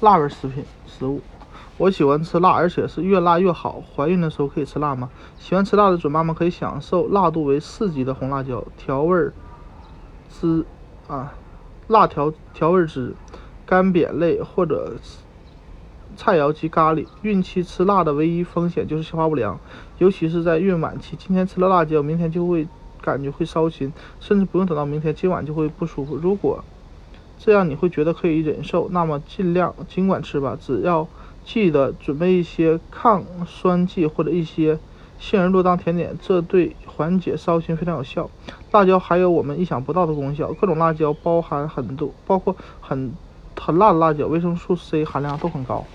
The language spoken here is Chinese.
辣味食品食物。我喜欢吃辣，而且是越辣越好。怀孕的时候可以吃辣吗？喜欢吃辣的准妈妈可以享受辣度为四级的红辣椒调味汁啊，辣调调味汁、干煸类或者菜肴及咖喱。孕期吃辣的唯一风险就是消化不良，尤其是在孕晚期。今天吃了辣椒，明天就会感觉会烧心，甚至不用等到明天，今晚就会不舒服。如果这样你会觉得可以忍受，那么尽量尽管吃吧，只要。记得准备一些抗酸剂或者一些杏仁露当甜点，这对缓解烧心非常有效。辣椒还有我们意想不到的功效，各种辣椒包含很多，包括很很辣的辣椒，维生素 C 含量都很高。